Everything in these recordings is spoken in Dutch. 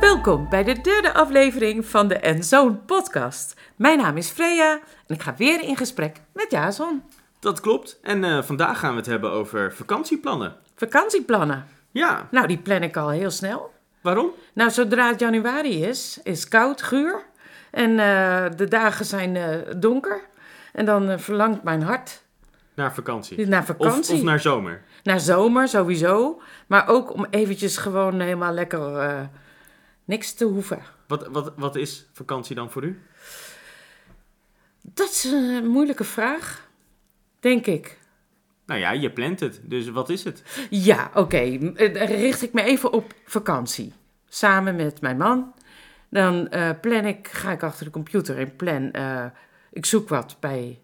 Welkom bij de derde aflevering van de En podcast. Mijn naam is Freya en ik ga weer in gesprek met Jason. Dat klopt. En uh, vandaag gaan we het hebben over vakantieplannen. Vakantieplannen? Ja. Nou, die plan ik al heel snel. Waarom? Nou, zodra het januari is, is koud, guur. En uh, de dagen zijn uh, donker. En dan verlangt mijn hart... Naar vakantie? Naar vakantie. Of, of, naar zomer? Naar zomer, sowieso. Maar ook om eventjes gewoon helemaal lekker niks te hoeven. Wat, wat, wat is vakantie dan voor u? Dat is een moeilijke vraag, denk ik. Nou ja, je plant het, dus wat is het? Ja, oké. Okay. Richt ik me even op vakantie. Samen met mijn man. Dan uh, plan ik, ga ik achter de computer en plan. Uh, ik zoek wat bij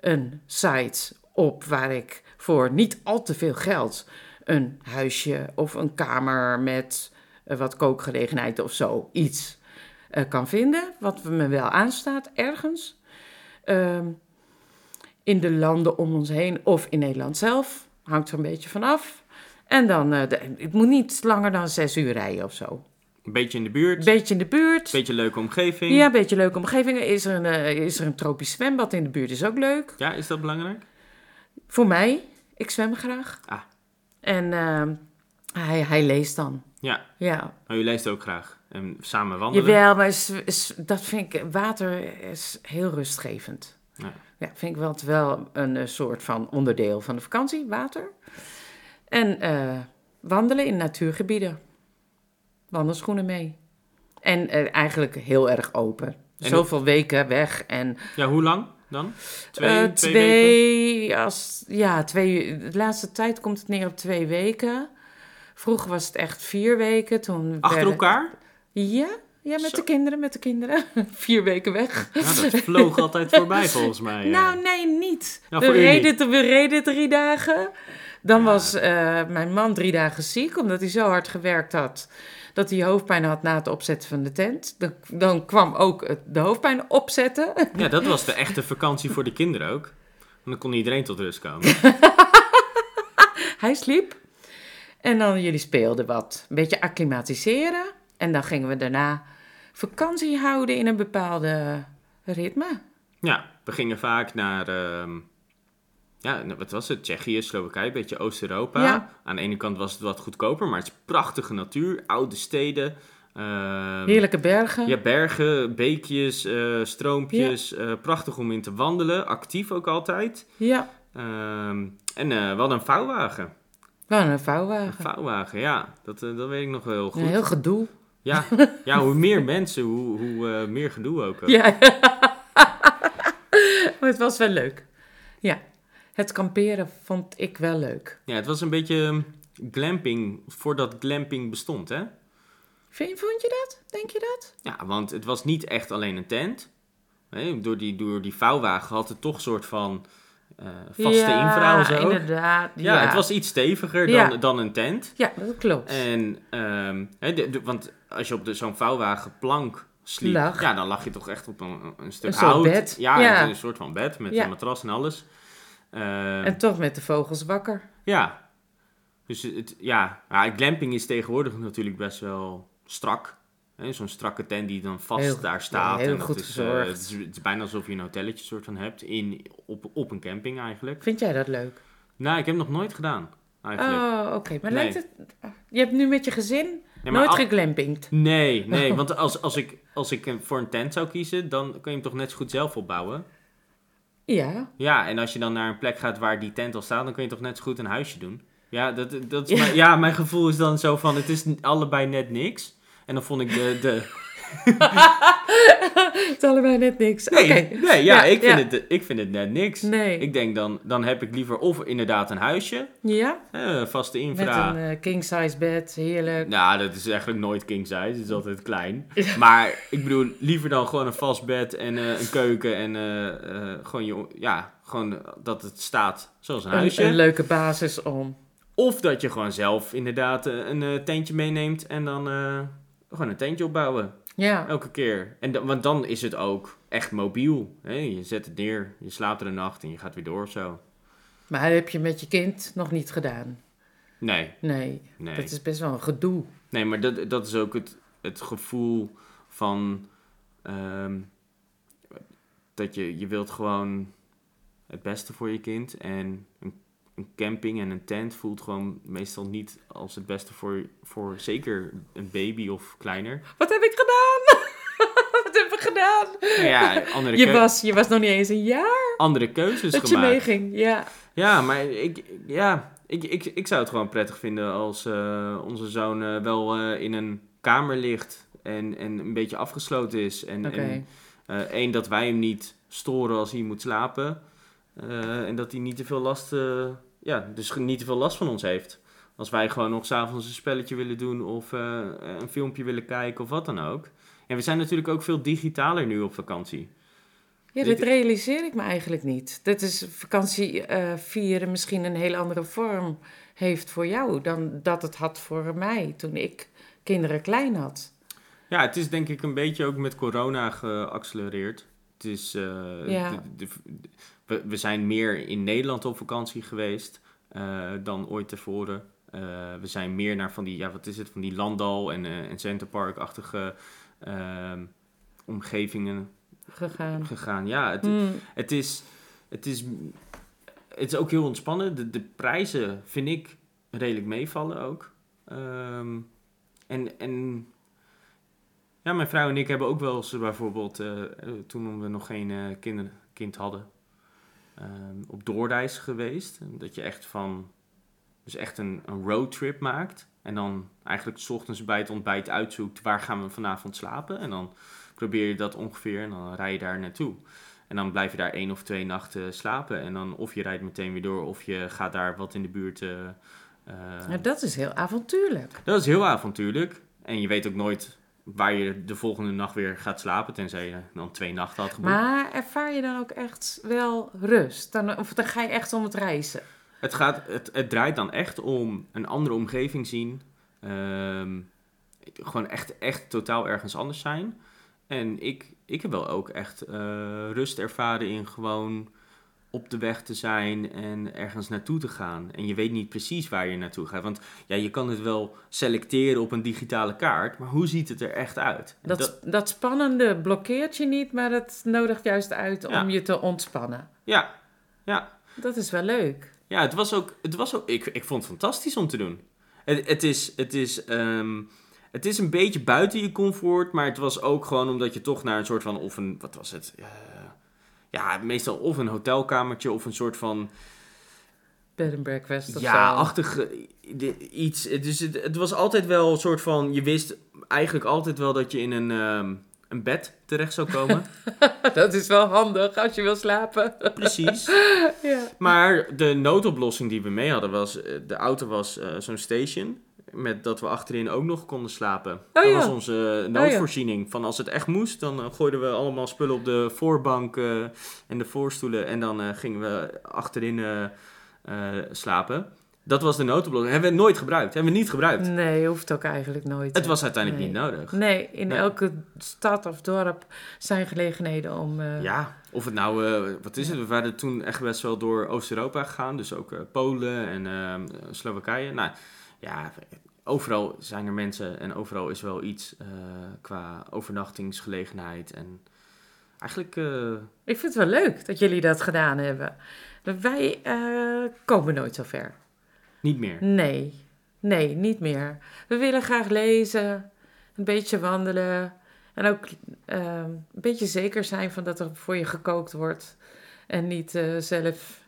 een site op waar ik voor niet al te veel geld een huisje of een kamer met uh, wat kookgelegenheid of zo iets kan vinden. Wat me wel aanstaat ergens. Ehm, in de landen om ons heen of in Nederland zelf. Hangt er een beetje vanaf. En dan, uh, het moet niet langer dan zes uur rijden of zo. Een beetje in de buurt. Beetje in de buurt. Beetje leuke omgeving. Ja, een beetje leuke omgeving. Is er, een, uh, is er een tropisch zwembad in de buurt? Is ook leuk. Ja, is dat belangrijk? Voor mij. Ik zwem graag. Ah. En uh, hij, hij leest dan. Ja. Ja. Maar u leest ook graag. En samen wandelen. Jawel, maar is, is, dat vind ik... Water is heel rustgevend. Ja. Ja, vind ik wel, wel een uh, soort van onderdeel van de vakantie, water. En uh, wandelen in natuurgebieden. Wandelschoenen mee. En uh, eigenlijk heel erg open. En Zoveel weken weg. En, ja, hoe lang dan? Twee, twee, twee weken? Als, ja, twee, de laatste tijd komt het neer op twee weken. Vroeger was het echt vier weken. Toen Achter werden... elkaar? Ja, ja, met Zo. de kinderen, met de kinderen. Vier weken weg. Nou, dat vloog altijd voorbij volgens mij. Nou, nee, niet. Nou, we, reden, we reden drie dagen. Dan ja. was uh, mijn man drie dagen ziek, omdat hij zo hard gewerkt had... dat hij hoofdpijn had na het opzetten van de tent. Dan, dan kwam ook de hoofdpijn opzetten. Ja, dat was de echte vakantie voor de kinderen ook. Dan kon iedereen tot rust komen. hij sliep. En dan jullie speelden wat. Een beetje acclimatiseren. En dan gingen we daarna vakantie houden in een bepaalde ritme. Ja, we gingen vaak naar, uh, ja, wat was het? Tsjechië, Slowakije, een beetje Oost-Europa. Ja. Aan de ene kant was het wat goedkoper, maar het is prachtige natuur, oude steden. Uh, Heerlijke bergen. Ja, bergen, beekjes, uh, stroompjes. Ja. Uh, prachtig om in te wandelen, actief ook altijd. Ja. Ehm, en we hadden een vouwwagen. We hadden een vouwwagen. Een vouwwagen, ja. Dat, dat weet ik nog wel heel goed. Heel gedoe. Ja, ja hoe meer mensen, hoe, hoe meer gedoe ook. Ja, maar het was wel leuk. Ja, het kamperen vond ik wel leuk. Ja, het was een beetje glamping voordat glamping bestond, hè? Vind, vond je dat? Denk je dat? Ja, want het was niet echt alleen een tent. Nee, door, die, door die vouwwagen had het toch een soort van... Uh, vaste ja, invrouw zo. inderdaad. Ja, Ja, het was iets steviger Ja. dan, dan een tent. Ja, dat klopt. En, ehm, hè, de, de- want als je op zo'n vouwwagen plank sliep, Lag. ja, dan lag je toch echt op een, een stuk Een soort hout. bed. Ja, een soort van bed met een matras en alles. Ehm, En toch met de vogels wakker. Ja. Dus het, ja, ja, glamping is tegenwoordig natuurlijk best wel strak. Zo'n strakke tent die dan vast Heel- daar staat. ja, heel en dat goed is, eh, verzorgd. het, is, het is bijna alsof je een hotelletje soort van hebt in, op, op een camping eigenlijk. Vind jij dat leuk? Nou, ik heb het nog nooit gedaan eigenlijk. Oh, oké. Maar Nee. lijkt het... Je hebt nu met je gezin nooit al- geglampingd. Nee, nee, want als, als, ik, als ik voor een tent zou kiezen, dan kun je hem toch net zo goed zelf opbouwen. Ja. Ja, en als je dan naar een plek gaat waar die tent al staat, dan kun je toch net zo goed een huisje doen. Ja, dat, dat is Ja. Mijn, ja, mijn gevoel is dan zo van, het is allebei net niks. En dan vond ik de... de Het is allebei net niks. nee, nee, ja, Ja, ik, vind ja. Het, ik vind het net niks. Nee. Ik denk dan, dan heb ik liever of inderdaad een huisje, Ja? eh, vaste Met infra. een eh, king-size bed. Heerlijk. Nou, dat is eigenlijk nooit king size. Het is altijd klein. Maar ik bedoel, liever dan gewoon een vast bed en eh, een keuken en eh, eh, gewoon, je, ja, gewoon dat het staat zoals een huisje. Een, een leuke basis om. Of dat je gewoon zelf inderdaad eh, een eh, tentje meeneemt en dan eh, gewoon een tentje opbouwen. Ja. Elke keer. En want dan is het ook echt mobiel. Hè? Je zet het neer, je slaapt er een nacht en je gaat weer door of zo. Maar dat heb je met je kind nog niet gedaan. Nee, Nee, nee. dat is best wel een gedoe. Nee, maar dat, dat is ook het, het gevoel van... ehm, dat je, je wilt gewoon het beste voor je kind. En een, een camping en een tent voelt gewoon meestal niet als het beste voor, voor zeker een baby of kleiner. Wat heb ik gedaan? Wat heb ik gedaan? Ja, andere, Je was, je was nog niet eens een jaar andere keuzes dat je gemaakt. meeging. Ja. Ja, maar ik, ja, ik, ik, ik zou het gewoon prettig vinden als eh, onze zoon eh, wel eh, in een kamer ligt en, en een beetje afgesloten is. En, eh, één, dat wij hem niet storen als hij moet slapen. En dat hij niet te veel last, ja, dus niet te veel last van ons heeft. Als wij gewoon nog s'avonds een spelletje willen doen of een filmpje willen kijken of wat dan ook. En we zijn natuurlijk ook veel digitaler nu op vakantie. Ja, Dit- dit realiseer ik me eigenlijk niet. Dat is vakantie eh, vieren misschien een hele andere vorm heeft voor jou dan dat het had voor mij toen ik kinderen klein had. Ja, het is denk ik een beetje ook met corona geaccelereerd. Het is, eh, Ja. de- de- de- we, we zijn meer in Nederland op vakantie geweest eh, dan ooit tevoren. We zijn meer naar van die, ja, wat is het, van die Landal en, en Centerpark-achtige ehm, omgevingen Gegaan. gegaan. Ja, het, Hmm, het, is, het, is, het is ook heel ontspannen. De, de prijzen vind ik redelijk meevallen ook. Ehm, en, en ja, mijn vrouw en ik hebben ook wel eens bijvoorbeeld, eh, toen we nog geen eh, kinder, kind hadden, ehm, op doorreis geweest. Dat je echt van, dus echt een, een roadtrip maakt. En dan eigenlijk 's ochtends bij het ontbijt uitzoekt waar gaan we vanavond slapen. En dan probeer je dat ongeveer en dan rij je daar naartoe. En dan blijf je daar één of twee nachten slapen. En dan of je rijdt meteen weer door of je gaat daar wat in de buurt. eh, eh, ja, dat is heel avontuurlijk. dat is heel avontuurlijk. En je weet ook nooit waar je de volgende nacht weer gaat slapen. Tenzij je dan twee nachten had geboekt. Maar ervaar je dan ook echt wel rust? Dan, of dan ga je echt om het reizen? Het, gaat, het, het draait dan echt om een andere omgeving zien. Ehm, gewoon echt, echt totaal ergens anders zijn. En ik, ik heb wel ook echt eh, rust ervaren in gewoon op de weg te zijn en ergens naartoe te gaan. En je weet niet precies waar je naartoe gaat. Want ja, je kan het wel selecteren op een digitale kaart, maar hoe ziet het er echt uit? En Dat, dat spannende blokkeert je niet, maar dat nodigt juist uit Ja. om je te ontspannen. ja, ja, Dat is wel leuk. Ja, het was ook, het was ook ik, ik vond het fantastisch om te doen. Het, het, is, het, is, ehm, het is een beetje buiten je comfort, maar het was ook gewoon omdat je toch naar een soort van, of een, wat was het? Eh, ja, meestal of een hotelkamertje of een soort van, Bed and breakfast of ja, zo. i- iets. Dus het, het was altijd wel een soort van, je wist eigenlijk altijd wel dat je in een, ehm, een bed terecht zou komen. Dat is wel handig als je wil slapen. Precies. ja. Maar de noodoplossing die we mee hadden was, eh, de auto was eh, zo'n station. Met dat we achterin ook nog konden slapen. dat Oh ja. was onze noodvoorziening. Van als het echt moest, dan eh, gooiden we allemaal spullen op de voorbank eh, en de voorstoelen. En dan eh, gingen we achterin eh, eh, slapen. Dat was de noodoplossing. Hebben we nooit gebruikt. Hebben we niet gebruikt. Nee, hoeft ook eigenlijk nooit. Het was uiteindelijk Nee. niet nodig. Nee, in Nee. elke stad of dorp zijn gelegenheden om... eh, Ja, of het nou, eh, wat is het? We waren toen echt best wel door Oost-Europa gegaan. Dus ook eh, Polen en Slowakije. Nou ja, overal zijn er mensen en overal is wel iets qua overnachtingsgelegenheid. En eigenlijk, Ik vind het wel leuk dat jullie dat gedaan hebben. Wij komen nooit zo ver. Niet meer. Nee, nee, niet meer. We willen graag lezen, een beetje wandelen. En ook eh, een beetje zeker zijn van dat er voor je gekookt wordt. En niet eh, zelf...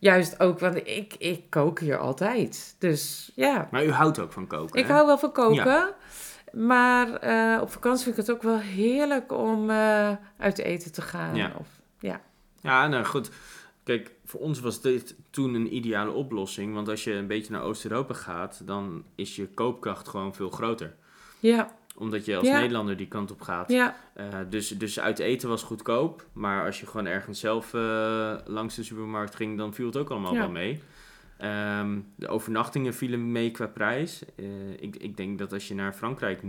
Juist ook, want ik, ik kook hier altijd. Dus ja, Maar u houdt ook van koken, ik hè? hou wel van koken. Maar eh, op vakantie vind ik het ook wel heerlijk om eh, uit eten te gaan. Ja. Of, ja. Ja, nou goed. Kijk, voor ons was dit toen een ideale oplossing. Want als je een beetje naar Oost-Europa gaat, dan is je koopkracht gewoon veel groter. Ja, Omdat je als Ja. Nederlander die kant op gaat. ja, Eh, dus, dus uit eten was goedkoop. Maar als je gewoon ergens zelf eh, langs de supermarkt ging, dan viel het ook allemaal Ja. wel mee. Ehm, de overnachtingen vielen mee qua prijs. Eh, ik, ik denk dat als je naar Frankrijk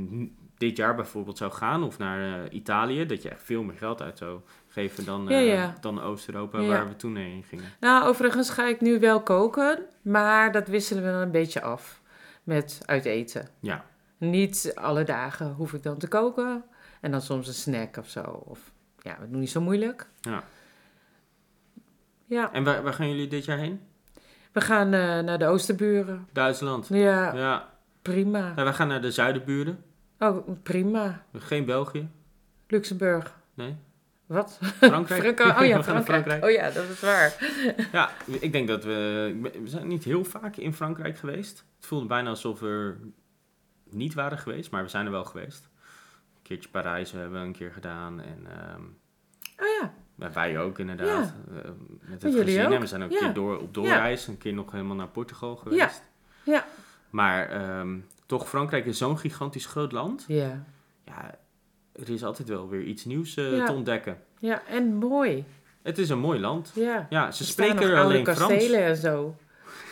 dit jaar bijvoorbeeld zou gaan, of naar eh, Italië, dat je echt veel meer geld uit zou geven dan, Ja, eh, ja. dan Oost-Europa, Ja. waar we toen heen gingen. Nou, overigens ga ik nu wel koken, maar dat wisselen we dan een beetje af met uit eten. Ja. Niet alle dagen hoef ik dan te koken en dan soms een snack of zo. Of ja, we doen niet zo moeilijk. Ja. Ja, En waar, waar gaan jullie dit jaar heen? we gaan eh, naar de Oosterburen. Duitsland. Ja, Ja. prima. Ja, wij gaan naar de zuidenburen. Oh, prima. Geen België. Luxemburg. Nee. Wat? Frankrijk. Frankrijk. Oh We ja, gaan naar Frankrijk. Oh ja, dat is waar. Ja, ik denk dat we... We zijn niet heel vaak in Frankrijk geweest. Het voelde bijna alsof we niet waren geweest, maar we zijn er wel geweest. Een keertje Parijs hebben we een keer gedaan. En ehm, Oh ja. ja, wij ook inderdaad. Eh, met het gezin. ook? En we zijn ook een Ja. keer door, op doorreis. Een keer nog helemaal naar Portugal geweest. Ja. Maar ehm, toch, Frankrijk is zo'n gigantisch groot land. Ja. Ja, er is altijd wel weer iets nieuws eh, Ja. te ontdekken. Ja, en mooi. Het is een mooi land. Ja. Ja, ze Er spreken er alleen Frans. kastelen en zo.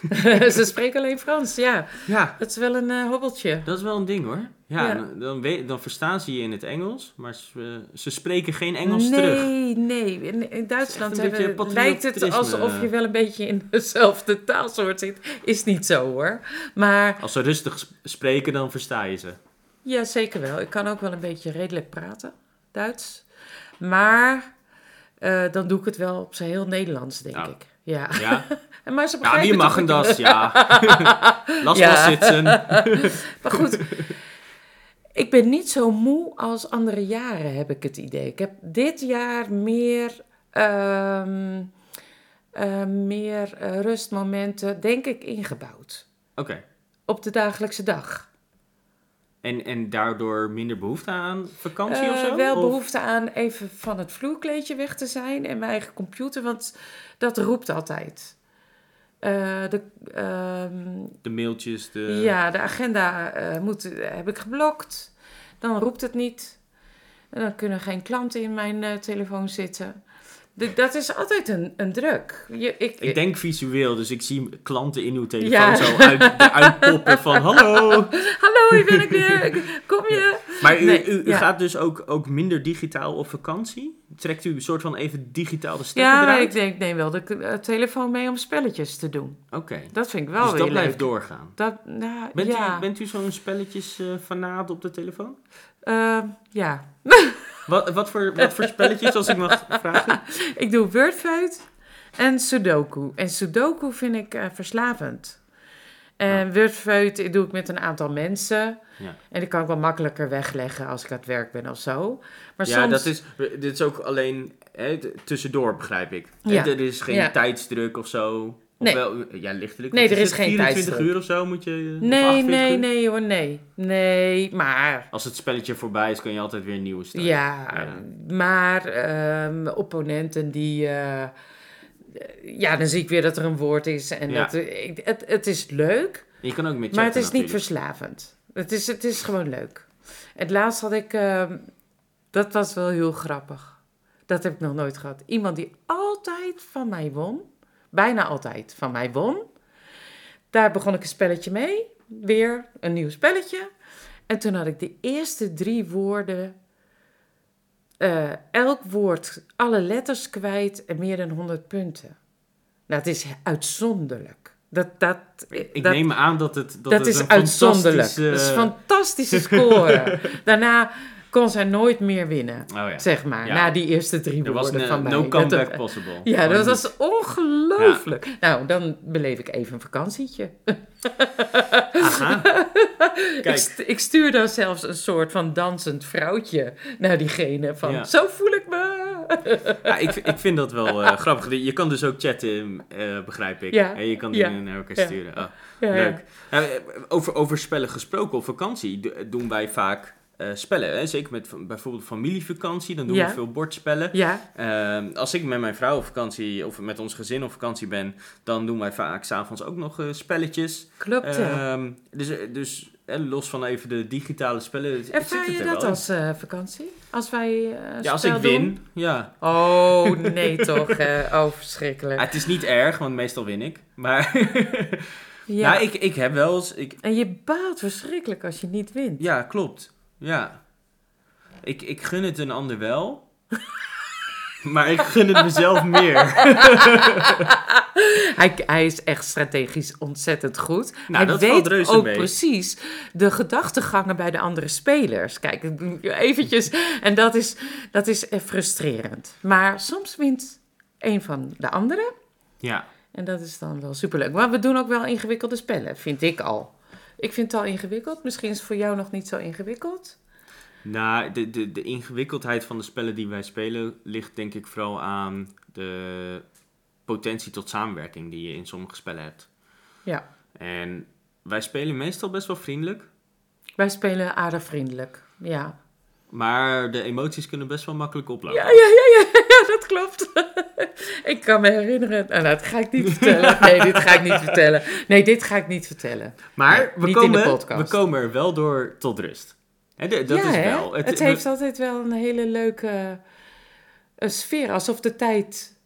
Ze spreken alleen Frans, ja. Ja, Dat is wel een eh, hobbeltje. dat is wel een ding hoor. Ja, Ja. Dan, dan, weet, dan verstaan ze je in het Engels, maar ze, ze spreken geen Engels terug. nee, nee. In, in Duitsland hebben, lijkt het alsof je wel een beetje in dezelfde taalsoort zit. Is niet zo hoor. Maar Als ze rustig sp- spreken, dan versta je ze. ja, zeker wel. Ik kan ook wel een beetje redelijk praten, Duits. Maar eh, dan doe ik het wel op zijn heel Nederlands, denk Nou. ik. Ja. Ja, maar ze ja wie mag een das? Ja. Laat Ja. wel zitten. Maar goed, ik ben niet zo moe als andere jaren, heb ik het idee. Ik heb dit jaar meer, ehm, eh, meer eh, rustmomenten, denk ik, ingebouwd. Oké. Op de dagelijkse dag. En, en daardoor minder behoefte aan vakantie of Eh, zo? wel Of- behoefte aan even van het vloerkleedje weg te zijn en mijn eigen computer, want dat roept altijd. Eh, de, ehm, De mailtjes, de... Ja, de agenda eh, moet, heb ik geblokt. Dan roept het niet. En dan kunnen geen klanten in mijn eh, telefoon zitten. De- dat is altijd een, een druk. Je, ik, Ik denk visueel, dus ik zie klanten in uw telefoon Ja. zo uit, eruit poppen van hallo. Hallo, hier ben ik weer. Kom je? Maar u, Nee, u, u ja. gaat dus ook, ook minder digitaal op vakantie? Trekt u een soort van even digitaal de stekker Ja, eruit? ik denk, neem wel de eh, telefoon mee om spelletjes te doen. Oké, Dat vind ik wel dus weer dat leuk. blijft doorgaan. Dat, nou, Bent, ja. u, bent u zo'n spelletjes eh op de telefoon? Eh, ja. Wat, wat, voor, wat voor spelletjes, als ik mag vragen? Ik doe Wordfeud en Sudoku. En Sudoku vind ik eh, verslavend. En Wordfeud doe ik met een aantal mensen. Ja. En die kan ik wel makkelijker wegleggen als ik aan het werk ben of zo. Maar ja, soms... dat is, dit is ook alleen hè, tussendoor, begrijp ik. Ja. Er is geen Ja. tijdsdruk of zo. Nee. wel, ja, lichtelijk. Nee, er is het, geen 24 tijdsdruk. uur of zo moet je... Nee, 48 nee, uur? nee hoor, nee. Nee, maar... Als het spelletje voorbij is, kan je altijd weer een nieuwe starten. Ja, Ja. maar ehm, opponenten die... eh, ja, dan zie ik weer dat er een woord is. En Ja. dat, ik- het, het is leuk. Je kan ook met Maar het is niet verslavend. Het is, het is gewoon leuk. Het laatst had ik, ehm, dat was wel heel grappig. Dat heb ik nog nooit gehad. Iemand die altijd van mij won, bijna altijd van mij won. Daar begon ik een spelletje mee, weer een nieuw spelletje. En toen had ik de eerste drie woorden, eh, elk woord, alle letters kwijt en meer dan 100 punten. Nou, het is uitzonderlijk. Dat, dat, Ik dat, neem aan dat het dat, dat het is uitzonderlijk. fantastische- Dat is een fantastische score. Daarna kon zij nooit meer winnen, Oh ja. zeg maar. Ja. na die eerste drie Er was woorden een, van mij. no Dat- comeback possible. ja, Gewoon dat niet. was ongelooflijk. Nou, dan beleef ik even een vakantietje. Aha. Ik, Kijk, ik stuur dan zelfs een soort van dansend vrouwtje naar diegene. Van, Ja. zo voel ik me. ja, ik, ik vind dat wel eh, grappig. Je kan dus ook chatten, eh, begrijp ik. Ja. En je kan Ja. dingen naar elkaar Ja. sturen. Oh, Ja. Leuk. Ja, eh, over, over spellen gesproken op vakantie do- doen wij vaak eh, spellen. Hè? Zeker met bijvoorbeeld familievakantie, dan doen Ja. we veel bordspellen. Ja, Ehm, als ik met mijn vrouw op vakantie of met ons gezin op vakantie ben, dan doen wij vaak s'avonds ook nog eh, spelletjes. klopt. ja. Ehm, dus eh, dus los van even de digitale spellen. Ervaar je er dat als vakantie? Als wij Ja, als ik win, ja. Oh, nee toch. oh, verschrikkelijk. Het is niet erg, want meestal win ik. Maar Ja. nou, ik, ik heb wel eens... Ik, En je baalt verschrikkelijk als je niet wint. ja, klopt. Ja. Ik, ik gun het een ander wel. maar ik gun het mezelf meer. hij, hij is echt strategisch ontzettend goed. Nou, hij dat valt weet reuze ook mee. precies de gedachtegangen bij de andere spelers. Kijk, eventjes. En dat is, dat is eh, frustrerend. Maar soms wint een van de anderen. Ja. En dat is dan wel superleuk. Maar we doen ook wel ingewikkelde spellen, vind ik al. Ik vind het al ingewikkeld. Misschien is het voor jou nog niet zo ingewikkeld. Nou, de, de, de ingewikkeldheid van de spellen die wij spelen ligt denk ik vooral aan de potentie tot samenwerking die je in sommige spellen hebt. Ja. En wij spelen meestal best wel vriendelijk, Wij spelen aardig vriendelijk. Ja. maar de emoties kunnen best wel makkelijk oplopen. Ja, ja, ja, ja, ja, dat klopt. ik kan me herinneren. Nou, dat ga ik niet vertellen. Nee, dit ga ik niet vertellen. Nee, dit ga ik niet vertellen. Maar Nee, we, niet in de komen, we komen er wel door tot rust. Dat ja, is wel. Het, heeft altijd wel een hele leuke eh, sfeer. Alsof de tijd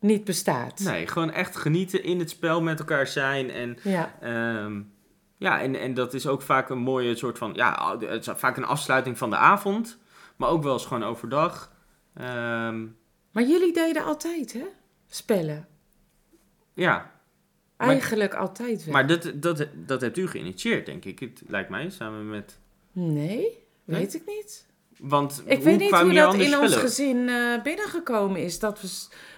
niet bestaat. Nee, gewoon echt genieten in het spel met elkaar zijn. En, Ja. ehm, ja, en, en dat is ook vaak een mooie soort van... Ja, het is vaak een afsluiting van de avond. Maar ook wel eens gewoon overdag. Ehm, Maar jullie deden altijd, hè? Spellen. ja, Maar- Eigenlijk altijd wel. maar dat, dat, dat hebt u geïnitieerd, denk ik. Het lijkt mij, samen met... Nee, Nee? weet ik niet. Want Ik weet niet hoe dat in ons gezin eh, binnengekomen is. Dat we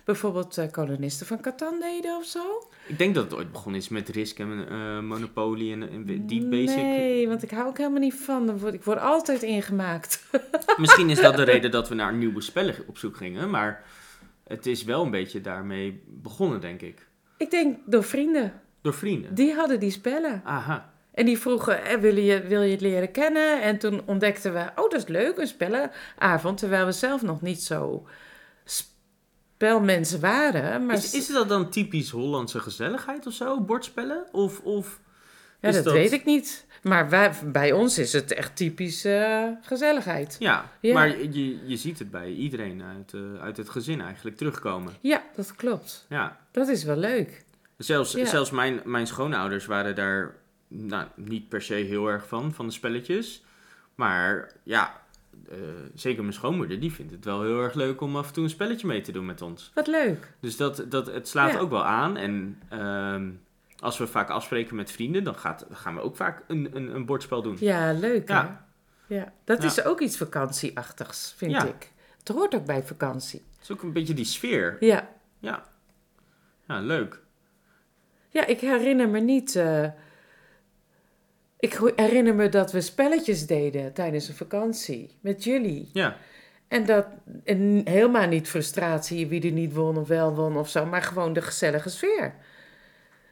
bijvoorbeeld eh, kolonisten van Catan deden of zo. Ik denk dat het ooit begonnen is met Risk en eh, Monopoly en, en die basic. Nee, want ik hou ook helemaal niet van. Dan word- Ik word altijd ingemaakt. Misschien is dat de reden dat we naar nieuwe spellen op zoek gingen. Maar het is wel een beetje daarmee begonnen, denk ik. Ik denk door vrienden. Door vrienden. Die hadden die spellen. Aha. En die vroegen, eh, wil, je, wil je het leren kennen? En toen ontdekten we, oh dat is leuk, een spellenavond. Terwijl we zelf nog niet zo spelmensen waren. Maar Is, is dat dan typisch Hollandse gezelligheid of zo? Bordspellen? Of, of ja, dat, weet ik niet. Maar wij, bij ons is het echt typisch eh, gezelligheid. Ja, Ja. maar je, je ziet het bij iedereen uit, eh, uit het gezin eigenlijk terugkomen. Ja, dat klopt. Ja. Dat is wel leuk. Zelfs, Ja. zelfs mijn, mijn schoonouders waren daar nou, niet per se heel erg van, van de spelletjes. Maar ja, eh, zeker mijn schoonmoeder, die vindt het wel heel erg leuk om af en toe een spelletje mee te doen met ons. Wat leuk. Dus dat, dat, het slaat Ja. ook wel aan. En ehm, als we vaak afspreken met vrienden, dan, gaat, gaan we ook vaak een, een, een bordspel doen. Ja, leuk Ja. hè? Ja, dat Ja. is ook iets vakantieachtigs, vind Ja. ik. Het hoort ook bij vakantie. Het is ook een beetje die sfeer. Ja, Ja, ja leuk. ja ik herinner me niet... eh, ik herinner me dat we spelletjes deden tijdens een vakantie met jullie. Ja, En dat en helemaal niet frustratie, wie er niet won of wel won of zo, maar gewoon de gezellige sfeer.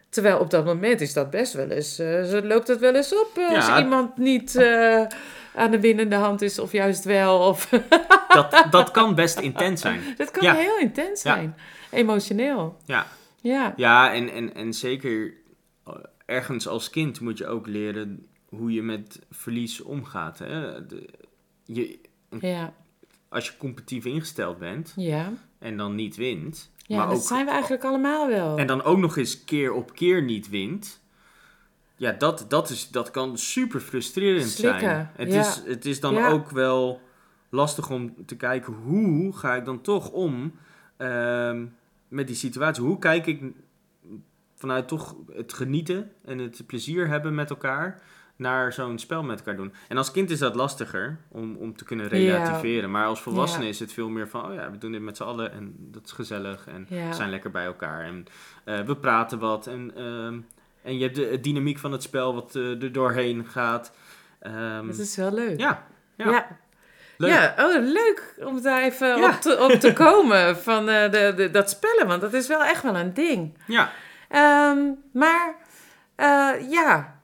Terwijl op dat moment is dat best wel eens, eh, loopt dat wel eens op eh, als iemand niet eh, aan de winnende hand is of juist wel. Of dat, dat kan best intens zijn. dat kan Ja. heel intens Ja. zijn, emotioneel. Ja, Ja, ja en, en, en zeker ergens als kind moet je ook leren hoe je met verlies omgaat. Hè? De, je, ja, als je competitief ingesteld bent ja. en dan niet wint, ja maar dat ook, zijn we eigenlijk allemaal wel. en dan ook nog eens keer op keer niet wint, ja, dat, dat, is, dat kan super frustrerend Slikken, zijn. Het, ja. is, het is dan Ja. ook wel lastig om te kijken hoe ga ik dan toch om ehm, met die situatie. Hoe kijk ik vanuit toch het genieten en het plezier hebben met elkaar naar zo'n spel met elkaar doen. En als kind is dat lastiger om, om te kunnen relativeren. Maar als volwassene Ja. is het veel meer van, oh ja, we doen dit met z'n allen en dat is gezellig en Ja. we zijn lekker bij elkaar. En eh, we praten wat en, ehm, en je hebt de, de dynamiek van het spel wat eh, er doorheen gaat. Ehm, dat is wel leuk. ja, ja, ja. leuk. Ja, oh, leuk om daar even op, te, op te komen van eh, de, de, dat spellen, want dat is wel echt wel een ding. ja. Ehm, maar eh, ja,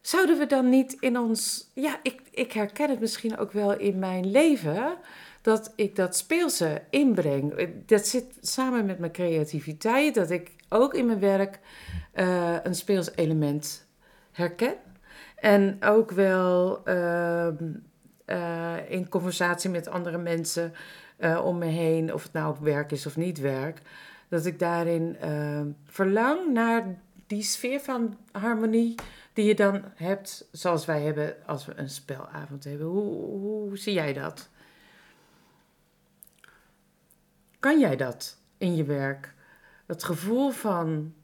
zouden we dan niet in ons. Ja, ik, ik herken het misschien ook wel in mijn leven. Dat ik dat speelse inbreng. Dat zit samen met mijn creativiteit. Dat ik ook in mijn werk eh, een speels element herken. En ook wel ehm, eh, in conversatie met andere mensen eh, om me heen, of het nou op werk is of niet werk, dat ik daarin ehm, verlang naar die sfeer van harmonie die je dan hebt, zoals wij hebben als we een spelavond hebben. Hoe, hoe zie jij dat? Kan jij dat in je werk? Het gevoel van.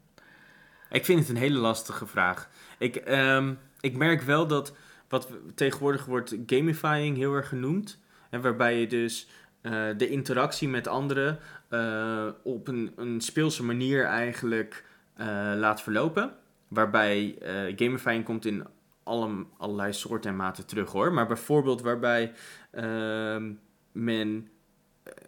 Ik vind het een hele lastige vraag. Ik, ehm, ik merk wel dat wat tegenwoordig wordt gamifying heel erg genoemd. En waarbij je dus eh, de interactie met anderen eh, op een, een speelse manier eigenlijk eh, laat verlopen. Waarbij gamifying komt in alle, allerlei soorten en maten terug hoor. Maar bijvoorbeeld waarbij ehm, men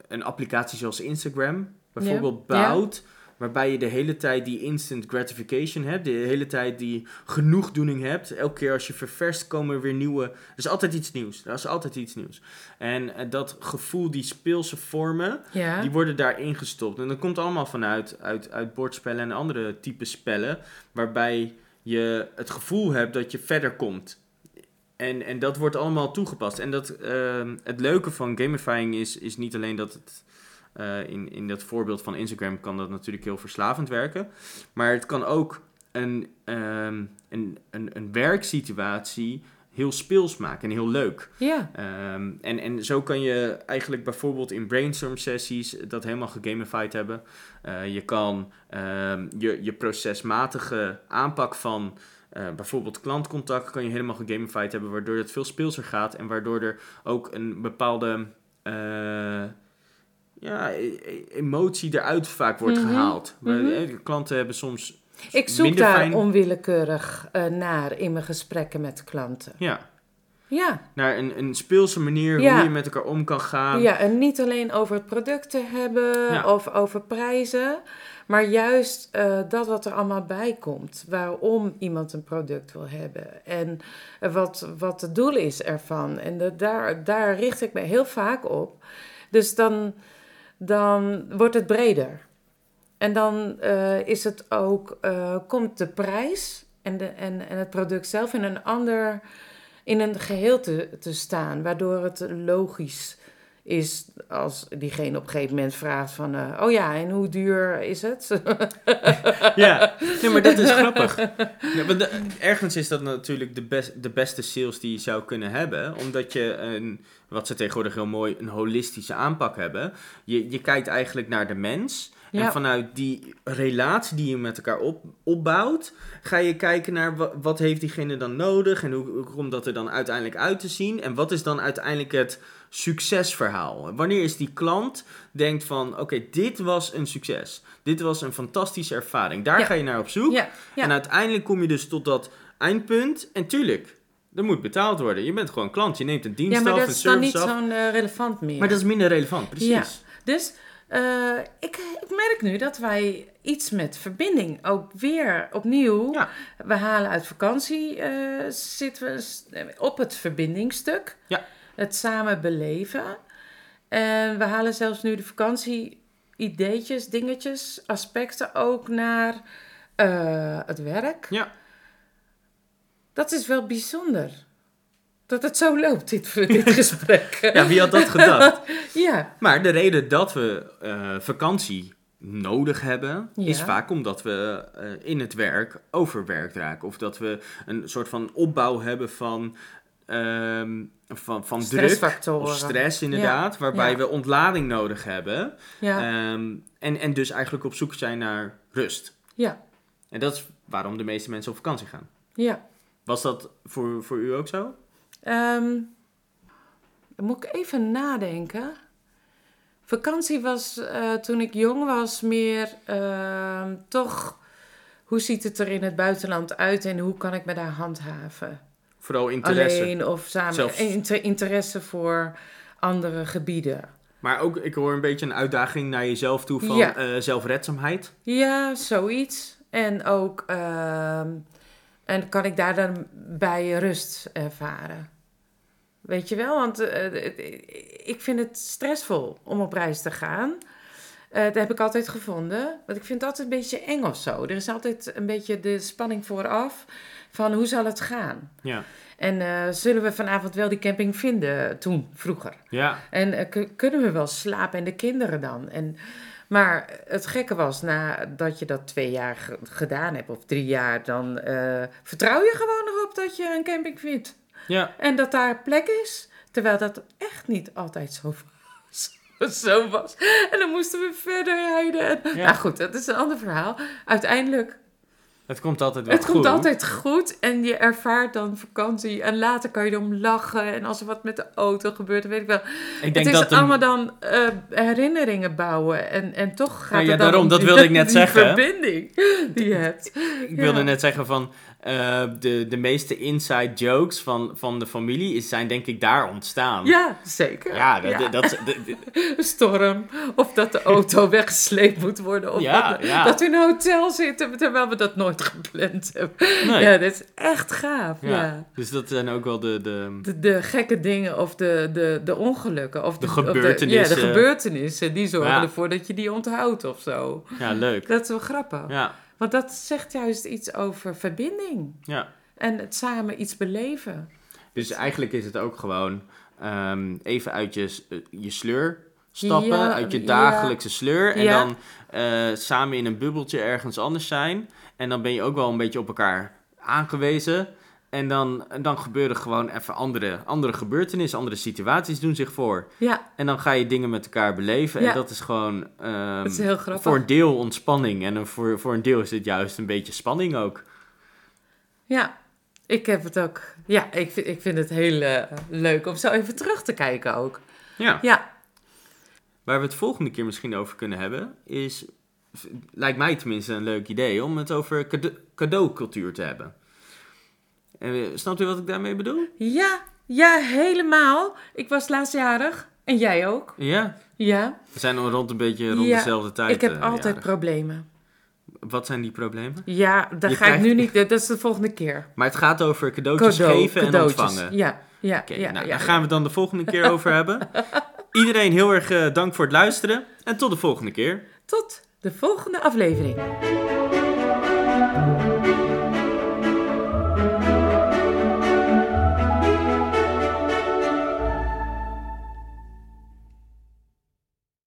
een applicatie zoals Instagram bijvoorbeeld bouwt. Waarbij je de hele tijd die instant gratification hebt. De hele tijd die genoegdoening hebt. Elke keer als je ververst komen er weer nieuwe... Er is altijd iets nieuws. Er is altijd iets nieuws. En eh, dat gevoel, die speelse vormen, die worden daarin gestopt. En dat komt allemaal vanuit uit, uit bordspellen en andere type spellen. Waarbij je het gevoel hebt dat je verder komt. En, en dat wordt allemaal toegepast. En dat, ehm, het leuke van gamifying is, is niet alleen dat het uh, in, in dat voorbeeld van Instagram kan dat natuurlijk heel verslavend werken. Maar het kan ook een, um, een, een, een werksituatie heel speels maken en heel leuk. Ja. Um, en, en zo kan je eigenlijk bijvoorbeeld in brainstorm sessies dat helemaal gegamified hebben. Uh, je kan um, je, je procesmatige aanpak van uh, bijvoorbeeld klantcontact kan je helemaal gegamified hebben, waardoor het veel speelser gaat en waardoor er ook een bepaalde uh, ja, e-, e-, emotie eruit vaak wordt mhm. gehaald. Mm Klanten hebben soms. Ik zoek daar fijn... onwillekeurig uh, naar in mijn gesprekken met klanten. Ja. Ja. Naar een, een speelse manier hoe je met elkaar om kan gaan. Ja, en niet alleen over het product te hebben of over prijzen, maar juist uh, dat wat er allemaal bij komt. Waarom iemand een product wil hebben en wat, wat het doel is ervan. En de, daar, daar richt ik me heel vaak op. Dus dan dan wordt het breder. En dan uh, is het ook, uh, komt de prijs en, de, en, en het product zelf in een ander, in een geheel te, te staan, waardoor het logisch is als diegene op een gegeven moment vraagt van... Uh, oh ja, en hoe duur is het? ja, nee, maar dat is grappig. Ja, ergens is dat natuurlijk de, best, de beste sales die je zou kunnen hebben. Omdat je, een, wat ze tegenwoordig heel mooi, een holistische aanpak hebben. Je, je kijkt eigenlijk naar de mens... En vanuit die relatie die je met elkaar op, opbouwt, ga je kijken naar wat, wat heeft diegene dan nodig en hoe, hoe komt dat er dan uiteindelijk uit te zien en wat is dan uiteindelijk het succesverhaal. Wanneer is die klant denkt van oké, dit was een succes. Dit was een fantastische ervaring. Daar ga je naar op zoek. En uiteindelijk kom je dus tot dat eindpunt. En tuurlijk, er moet betaald worden. Je bent gewoon klant. Je neemt een dienst af, een service af. maar dat is dan niet zo'n uh, relevant meer. Maar dat is minder relevant, precies. Dus uh, ik, ik, merk nu dat wij iets met verbinding ook weer opnieuw. Ja. We halen uit vakantie, uh, zitten we op het verbindingstuk. Ja het samen beleven. En we halen zelfs nu de vakantie ideetjes, dingetjes, aspecten ook naar uh, het werk. Ja. Dat is wel bijzonder. Dat het zo loopt, dit, dit gesprek. ja, wie had dat gedacht? ja. Maar de reden dat we uh, vakantie nodig hebben, ja. is vaak omdat we uh, in het werk overwerkt raken. Of dat we een soort van opbouw hebben van Um, van, van druk of stress inderdaad, waarbij we ontlading nodig hebben. Ja. Um, en, en dus eigenlijk op zoek zijn naar rust. Ja. En dat is waarom de meeste mensen op vakantie gaan. Ja. Was dat voor, voor u ook zo? Um, dan moet ik even nadenken. Vakantie was uh, toen ik jong was meer uh, toch... Hoe ziet het er in het buitenland uit en hoe kan ik me daar handhaven? Vooral interesse. Alleen of samen. interesse voor andere gebieden. Maar ook, ik hoor een beetje een uitdaging naar jezelf toe van ja. uh, zelfredzaamheid. Ja, zoiets. En ook, uh, en kan ik daar dan bij rust ervaren. Weet je wel, want uh, ik vind het stressvol om op reis te gaan. Uh, dat heb ik altijd gevonden. Want ik vind het altijd een beetje eng of zo. Er is altijd een beetje de spanning vooraf van hoe zal het gaan? Ja. En uh, zullen we vanavond wel die camping vinden toen, vroeger? Ja. En uh, kunnen we wel slapen en de kinderen dan? En Maar het gekke was, nadat je dat twee jaar ge- gedaan hebt, of drie jaar, dan eh, vertrouw je gewoon erop dat je een camping vindt. Ja, En dat daar plek is. Terwijl dat echt niet altijd zo was. zo was. En dan moesten we verder rijden. En, Ja. Nou goed, dat is een ander verhaal. Uiteindelijk, het komt altijd wel het goed. komt altijd goed. En je ervaart dan vakantie. En later kan je erom lachen. En als er wat met de auto gebeurt, dan weet ik wel. Ik denk het is dat een- allemaal dan eh, herinneringen bouwen. En, en toch gaat Nou ja, het dan daarom, om dat die- wilde ik net die zeggen. verbinding die je hebt. Ik wilde net zeggen van eh, de, de meeste inside jokes van, van de familie is, zijn denk ik daar ontstaan. Ja, zeker. Ja, dat, storm. Of dat de auto weggesleept moet worden. Of Ja, dat, ja. dat we in een hotel zitten terwijl we dat nooit gepland hebben. nee. Ja, dat is echt gaaf. Ja. Dus dat zijn ook wel de, de, De, de gekke dingen of de, de, de ongelukken. Of De of gebeurtenissen. ja, de gebeurtenissen. Die zorgen ervoor dat je die onthoudt of zo. ja, leuk. Dat is wel grappig. Ja, Want dat zegt juist iets over verbinding. ja. En het samen iets beleven. Dus eigenlijk is het ook gewoon ehm, even uit je, eh, je sleur stappen, Ja, uit je ja. dagelijkse sleur. En Ja. dan eh, samen in een bubbeltje ergens anders zijn. En dan ben je ook wel een beetje op elkaar aangewezen. En dan, en dan gebeuren gewoon even andere, andere gebeurtenissen, andere situaties doen zich voor. Ja, En dan ga je dingen met elkaar beleven. Ja. En dat is gewoon ehm, dat is heel grappig. voor een deel ontspanning. En voor, voor een deel is het juist een beetje spanning ook. Ja, ik heb het ook. Ja, ik vind, ik vind het heel eh, leuk om zo even terug te kijken ook. Ja. Ja, Waar we het volgende keer misschien over kunnen hebben, is, lijkt mij tenminste een leuk idee, om het over cade- cadeaucultuur te hebben. En, snapt u wat ik daarmee bedoel? ja, ja, helemaal. Ik was laatstjarig en jij ook. Ja, Ja, we zijn al rond een beetje rond Ja, dezelfde tijd. ik heb eh, altijd jarig. problemen. Wat zijn die problemen? Ja, daar ga ik nu niet. Dat is de volgende keer. Maar het gaat over cadeautjes Cadeau, geven en ontvangen. Ja, ja, ja. nou, ja. daar gaan we het dan de volgende keer over hebben. Iedereen heel erg eh, dank voor het luisteren en tot de volgende keer. Tot de volgende aflevering.